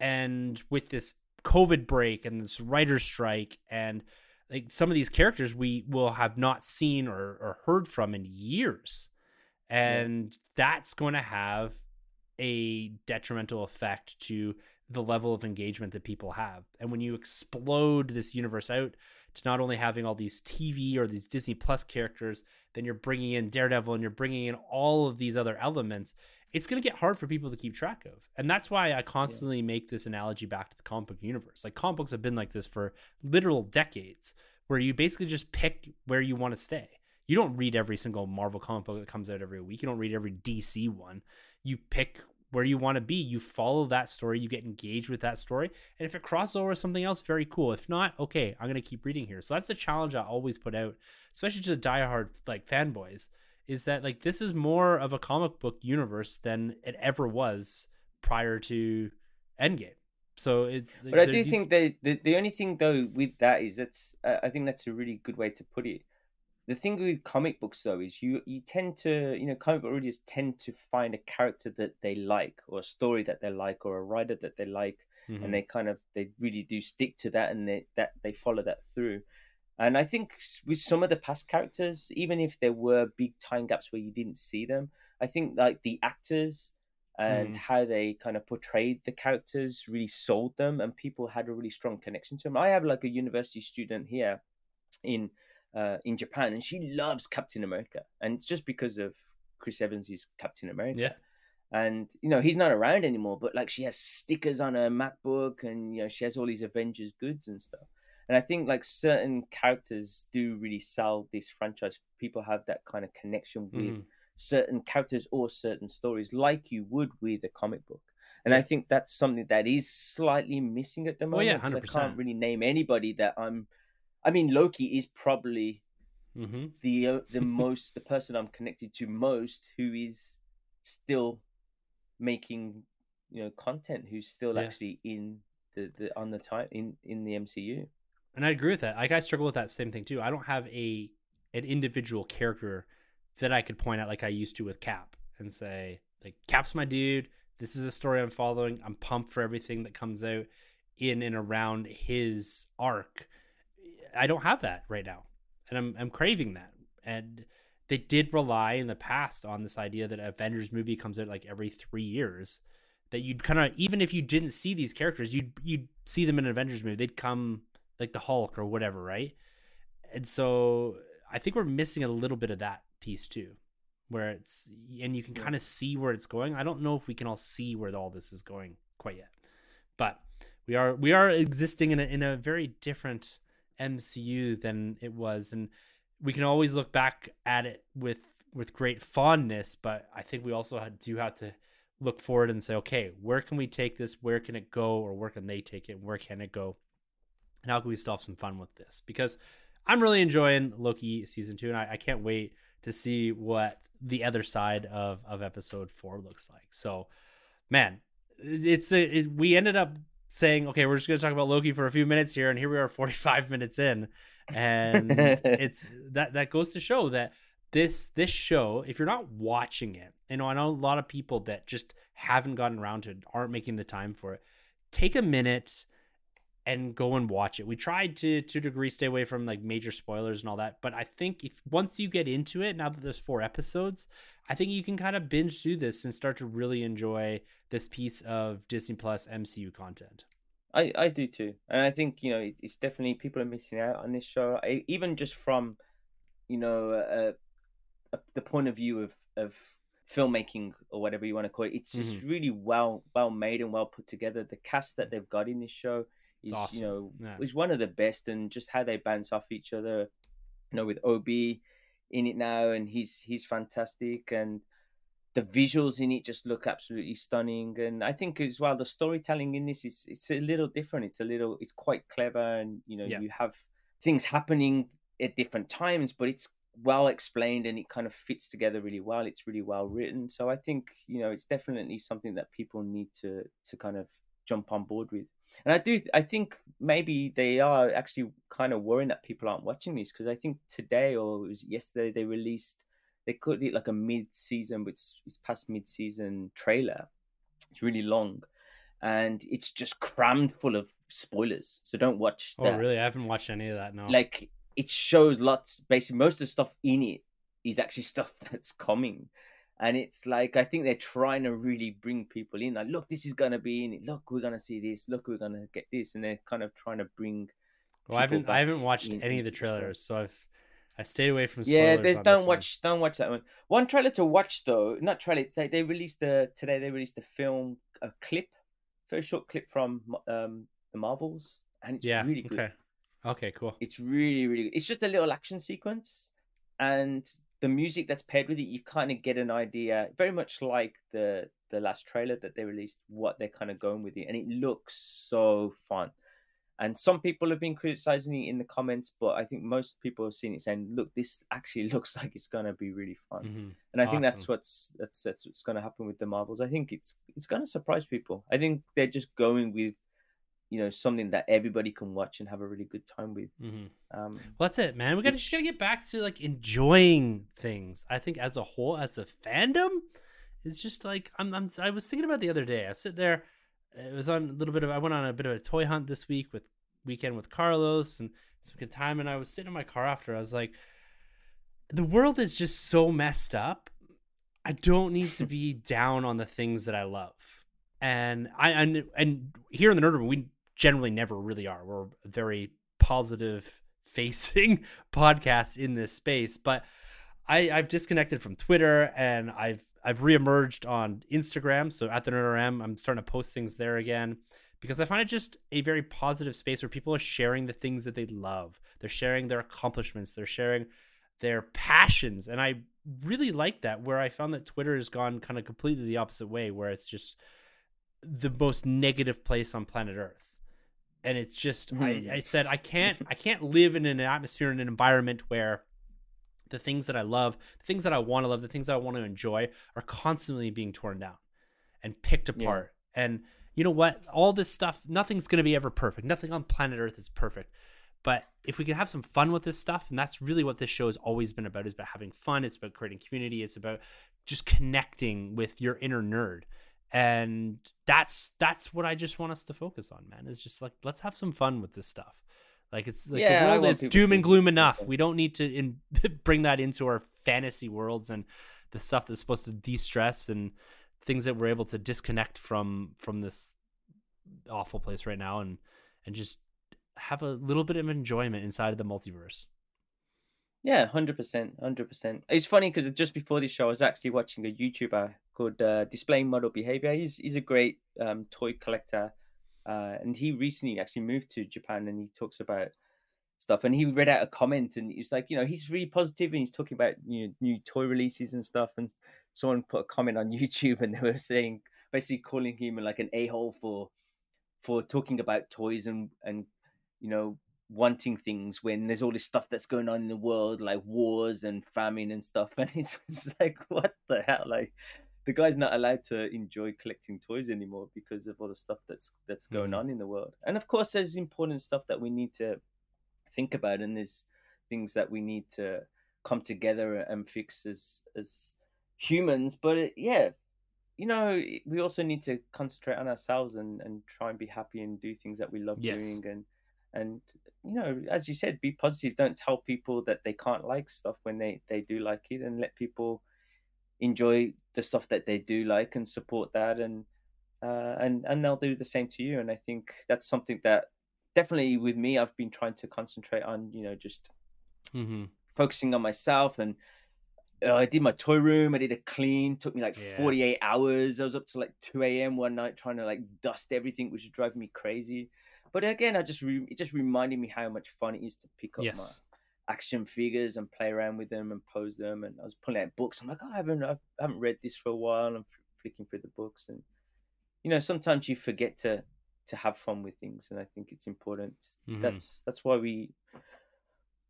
And with this COVID break and this writer's strike and like some of these characters we will have not seen or, or heard from in years and yeah. that's going to have a detrimental effect to the level of engagement that people have. And when you explode this universe out to not only having all these TV or these Disney Plus characters, then you're bringing in Daredevil and you're bringing in all of these other elements. It's going to get hard for people to keep track of. And that's why I constantly yeah. make this analogy back to the comic book universe. Like comic books have been like this for literal decades, where you basically just pick where you want to stay you don't read every single Marvel comic book that comes out every week. You don't read every DC one. You pick where you want to be. You follow that story. You get engaged with that story. And if it crosses over something else, very cool. If not, okay, I'm gonna keep reading here. So that's the challenge I always put out, especially to the diehard like fanboys, is that like this is more of a comic book universe than it ever was prior to Endgame. So it's. But I do these... think that the the only thing though with that is that's uh, I think that's a really good way to put it. The thing with comic books though is you you tend to you know comic book readers tend to find a character that they like or a story that they like or a writer that they like mm-hmm. and they kind of they really do stick to that and they that they follow that through. And I think with some of the past characters, even if there were big time gaps where you didn't see them, I think like the actors and mm. how they kind of portrayed the characters really sold them and people had a really strong connection to them i have like a university student here in uh, in japan and she loves captain america and it's just because of chris Evans evans's captain america yeah and you know he's not around anymore but like she has stickers on her macbook and you know she has all these avengers goods and stuff and i think like certain characters do really sell this franchise people have that kind of connection with mm certain characters or certain stories like you would with a comic book. And. I think that's something that is slightly missing at the moment. Oh, yeah, 100%. I can't really name anybody that I'm. I mean, Loki is probably mm-hmm. the uh, the most the person I'm connected to most who is still making you know content, who's still yeah. actually in the, the on the time in in the MCU. And I agree with that. Like I struggle with that same thing too. I don't have a an individual character that I could point out like I used to with Cap and say, like, Cap's my dude. This is the story I'm following. I'm pumped for everything that comes out in and around his arc. I don't have that right now. And I'm I'm craving that. And they did rely in the past on this idea that Avengers movie comes out like every three years. That you'd kind of even if you didn't see these characters, you'd you'd see them in an Avengers movie. They'd come like the Hulk or whatever, right? And so I think we're missing a little bit of that piece too where it's and you can kind of see where it's going i don't know if we can all see where all this is going quite yet but we are we are existing in a, in a very different mcu than it was and we can always look back at it with with great fondness but i think we also do have to look forward and say okay where can we take this? Where can it go or where can they take it? Where can it go? And how can we still have some fun with this? Because i'm really enjoying loki season two and I, I can't wait to see what the other side of of episode four looks like. So, man, it's a, it, we ended up saying, okay, we're just going to talk about Loki for a few minutes here, and here we are, forty five minutes in, and it's that that goes to show that this this show, if you're not watching it, and I know a lot of people that just haven't gotten around to it, aren't making the time for it. Take a minute and go and watch it. We tried to to degree stay away from like major spoilers and all that, but I think if once you get into it, now that there's four episodes, I think you can kind of binge through this and start to really enjoy this piece of Disney Plus MCU content. I I do too, and I think you know it's definitely people are missing out on this show, I, even just from you know uh, uh, the point of view of of filmmaking or whatever you want to call it. It's just mm-hmm. really well well made and well put together. The cast that they've got in this show He's awesome. you know yeah. he's one of the best, and just how they bounce off each other. You know, with Ob in it now, and he's he's fantastic, and the visuals in it just look absolutely stunning. And I think as well the storytelling in this is it's a little different. It's a little it's quite clever, and you know yeah. you have things happening at different times, but it's well explained and it kind of fits together really well. It's really well written. So I think, you know, it's definitely something that people need to to kind of jump on board with and I do I think maybe they are actually kind of worrying that people aren't watching these because I think today or it was yesterday they released they called it like a mid-season, which is past mid-season trailer. It's really long, and it's just crammed full of spoilers. So don't watch. Oh, really? I haven't watched any of that. No. Like it shows lots. Basically, most of the stuff in it is actually stuff that's coming and it's like I think they're trying to really bring people in. Like, look, this is gonna be in it. Look, we're gonna see this. Look, we're gonna get this, and they're kind of trying to bring. Well, I haven't I haven't watched any of the trailers, the so I've I stayed away from. yeah, there's don't watch one. don't watch that one. One trailer to watch though, not trailer. They, they released the today. They released the film, a clip, very short clip from um the Marvels, and it's yeah, really good. Okay. Okay, cool. It's really, really good. It's just a little action sequence, and the music that's paired with it, you kind of get an idea, very much like the the last trailer that they released, what they're kind of going with it, and it looks so fun. And some people have been criticizing it in the comments, but I think most people have seen it saying, "Look, this actually looks like it's gonna be really fun." Mhm. And I think that's what's that's that's what's gonna happen with the Marvels. I think it's it's gonna surprise people. I think they're just going with, you know, something that everybody can watch and have a really good time with. Mhm. Um, Well, that's it, man. We gotta just Which- gotta get back to like enjoying things. I think as a whole, as a fandom, it's just like I'm. I'm I was thinking about the other day. I sit there. It was on a little bit of. I went on a bit of a toy hunt this week with weekend with Carlos and some good time. And I was sitting in my car after. I was like, the world is just so messed up. I don't need to be down on the things that I love. And I and and here in the nerd room, we generally never really are. We're very positive facing podcast in this space, but I, I've disconnected from Twitter and I've I've reemerged on Instagram. So at the NerdRM, I'm starting to post things there again because I find it just a very positive space where people are sharing the things that they love. They're sharing their accomplishments. They're sharing their passions, and I really like that. Where I found that Twitter has gone kind of completely the opposite way, where it's just the most negative place on planet Earth. And it's just Mhm. I, I said I can't I can't live in an atmosphere in an environment where the things that I love, the things that I want to love, the things that I want to enjoy are constantly being torn down and picked Yeah. apart. And you know what? All this stuff, nothing's going to be ever perfect. Nothing on planet Earth is perfect. But if we can have some fun with this stuff, and that's really what this show has always been about, is about having fun. It's about creating community. It's about just connecting with your inner nerd. And that's that's what I just want us to focus on, man. It's just like let's have some fun with this stuff. Like it's like Yeah, the world is doom and gloom enough. We don't need to in, bring that into our fantasy worlds and the stuff that's supposed to de-stress and things that we're able to disconnect from from this awful place right now and and just have a little bit of enjoyment inside of the multiverse. Yeah, hundred percent, hundred percent. It's funny because just before this show, I was actually watching a YouTuber called uh, Displaying Model Behavior. He's he's a great um, toy collector, uh, and he recently actually moved to Japan, and he talks about stuff. And he read out a comment, and he's like, you know, he's really positive, and he's talking about you know, new toy releases and stuff. And someone put a comment on YouTube, and they were saying basically calling him like an a hole for for talking about toys and and you know wanting things when there's all this stuff that's going on in the world like wars and famine and stuff and it's, it's like what the hell like the guy's not allowed to enjoy collecting toys anymore because of all the stuff that's that's going Mhm. on in the world and of course there's important stuff that we need to think about and there's things that we need to come together and fix as as humans but it, yeah you know we also need to concentrate on ourselves and and try and be happy and do things that we love Yes. doing and and you know as you said be positive don't tell people that they can't like stuff when they they do like it and let people enjoy the stuff that they do like and support that and uh, and and they'll do the same to you and i think that's something that definitely with me i've been trying to concentrate on you know just Mm-hmm. focusing on myself and uh, I did my toy room. I did a clean. Took me like Yes. 48 hours. I was up to like 2 a.m. one night trying to like dust everything, which was driving me crazy. But again, I just re- it just reminded me how much fun it is to pick up Yes. my action figures and play around with them and pose them. And I was pulling out books. I'm like, oh, I haven't I haven't read this for a while. I'm flicking through the books, and you know, sometimes you forget to to have fun with things, and I think it's important. Mhm. That's that's why we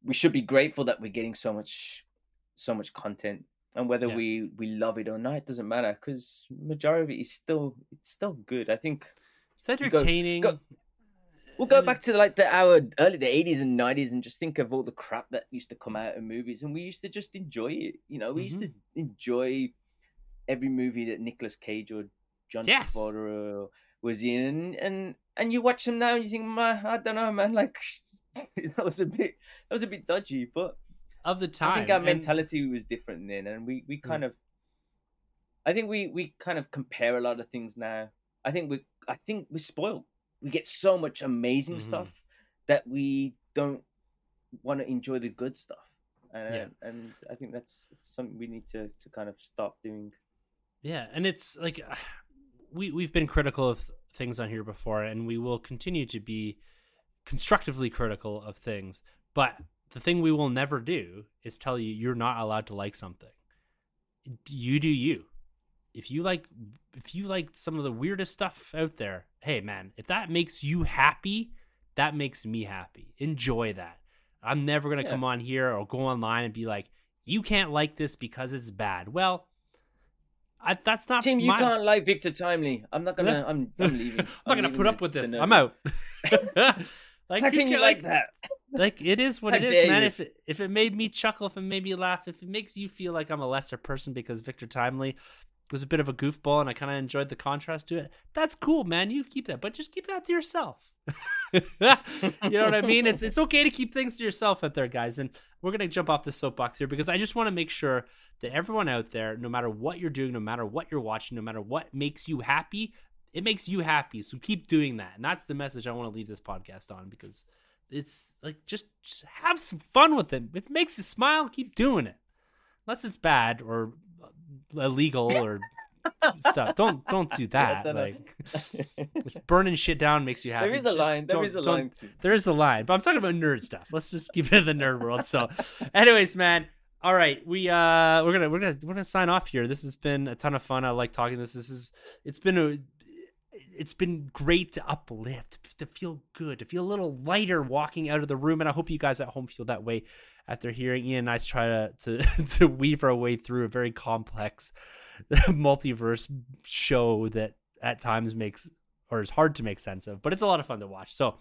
we should be grateful that we're getting so much so much content and whether Yeah. we we love it or not it doesn't matter because majority of it is still it's still good i think It's go- entertaining. go- we'll go and back to like the our early the 80s and 90s and just think of all the crap that used to come out in movies and we used to just enjoy it you know we used to Mm-hmm. enjoy every movie that Nicolas Cage or John Yes. Travolta was in and, and you watch them now and you think man I don't know man like that was a bit that was a bit dodgy but of the time. I think our and- mentality was different then, and we we kind of, I think we we kind of compare a lot of things now. I think we I think we're spoiled. We get so much amazing Mhm. stuff that we don't want to enjoy the good stuff, and Yeah. and I think that's something we need to to kind of stop doing. Yeah, and it's like we we've been critical of things on here before, and we will continue to be constructively critical of things. But the thing we will never do is tell you you're not allowed to like something. You do you. If you like if you like some of the weirdest stuff out there, hey man, if that makes you happy, that makes me happy. Enjoy that. I'm never going to Yeah. come on here or go online and be like, "You can't like this because it's bad." Well, I, that's not Tim, you my- can't like Victor Timely. I'm not gonna. I'm. I'm leaving. I'm not gonna put up with this. I'm out. like How can you can't- like that? like it is what How it is, man. you. If it if it made me chuckle, if it made me laugh, if it makes you feel like I'm a lesser person because Victor Timely was a bit of a goofball and I kind of enjoyed the contrast to it, that's cool, man. You keep that, but just keep that to yourself. you know what I mean? It's it's okay to keep things to yourself out there, guys. And we're gonna jump off the soapbox here because I just want to make sure that everyone out there, no matter what you're doing, no matter what you're watching, no matter what makes you happy, it makes you happy. So keep doing that. And that's the message I want to leave this podcast on because it's like just, just have some fun with it. If it makes you smile, keep doing it. Unless it's bad or illegal or stuff. Don't don't do that. don't like burning shit down makes you happy. There is a just line. There a line. To... there is a line, but I'm talking about nerd stuff. Let's just keep it in the nerd world. So, anyways, man. All right, we uh we're gonna we're gonna we're gonna sign off here. This has been a ton of fun. I like talking this. This is it's been a it's been great to uplift, to feel good, to feel a little lighter walking out of the room. And I hope you guys at home feel that way after hearing Ian and I try to to, to weave our way through a very complex multiverse show that at times makes or is hard to make sense of, but it's a lot of fun to watch. So,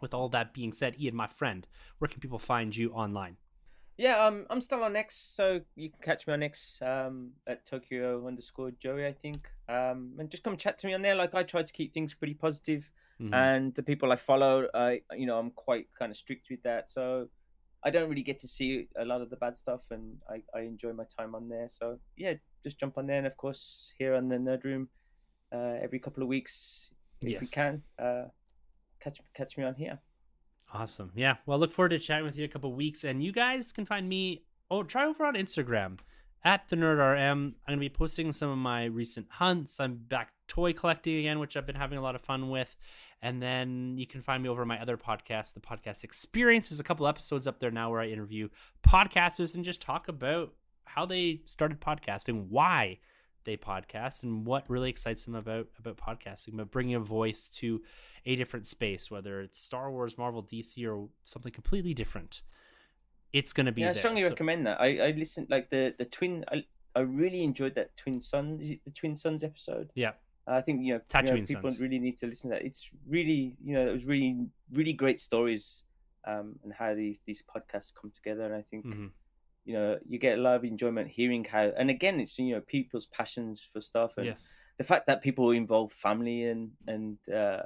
with all that being said, Ian, my friend, where can people find you online? Yeah, um, I'm still on X, so you can catch me on X um, at Tokyo underscore Joey, I think. Um, and just come chat to me on there. Like I try to keep things pretty positive, Mhm. and the people I follow, I you know I'm quite kind of strict with that, so I don't really get to see a lot of the bad stuff, and I, I enjoy my time on there. So yeah, just jump on there, and of course here on the Nerd Room, uh, every couple of weeks if we can, uh, catch catch me on here. Awesome. Yeah. Well, look forward to chatting with you in a couple weeks. And you guys can find me, oh, try over on Instagram at the Nerd RM. I'm going to be posting some of my recent hunts. I'm back toy collecting again, which I've been having a lot of fun with. And then you can find me over my other podcast, the Podcast Experience. There's a couple episodes up there now where I interview podcasters and just talk about how they started podcasting, why they podcast, and what really excites them about about podcasting, about bringing a voice to a different space, whether it's Star Wars, Marvel, DC, or something completely different. It's going to be yeah, I there. strongly So- recommend that. I I listened like the the twin. I I really enjoyed that Twin Sun. Is it the Twin Sons episode? yeah, I think you know, you know, people Sons. really need to listen to that. It's really you know it was really really great stories, um, and how these these podcasts come together. And I think Mhm. you know you get a lot of enjoyment hearing how. And again, it's you know people's passions for stuff and yes, the fact that people involve family and and uh,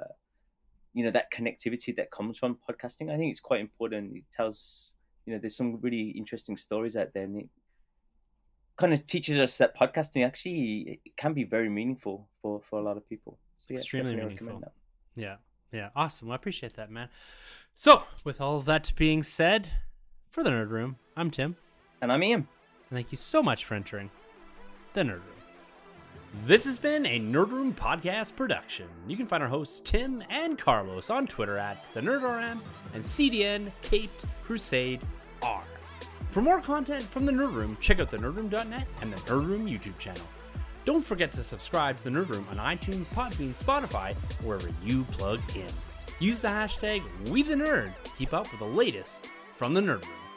you know that connectivity that comes from podcasting. I think it's quite important. It tells you know there's some really interesting stories out there, and it kind of teaches us that podcasting actually it can be very meaningful for for a lot of people. So yeah, Extremely meaningful. yeah, yeah. Awesome. Well, I appreciate that, man. So, with all that being said, for the Nerd Room, I'm Tim. And I'm Ian. And thank you so much for entering the Nerd Room. This has been a Nerd Room podcast production. You can find our hosts Tim and Carlos on Twitter at the NerdRM and CDN Caped Crusade. For more content from the Nerd Room, check out the nerdroom.net and the Nerd Room YouTube channel. Don't forget to subscribe to the Nerd Room on iTunes, Podbean, Spotify, wherever you plug in. Use the hashtag WeTheNerd to keep up with the latest from the Nerd Room.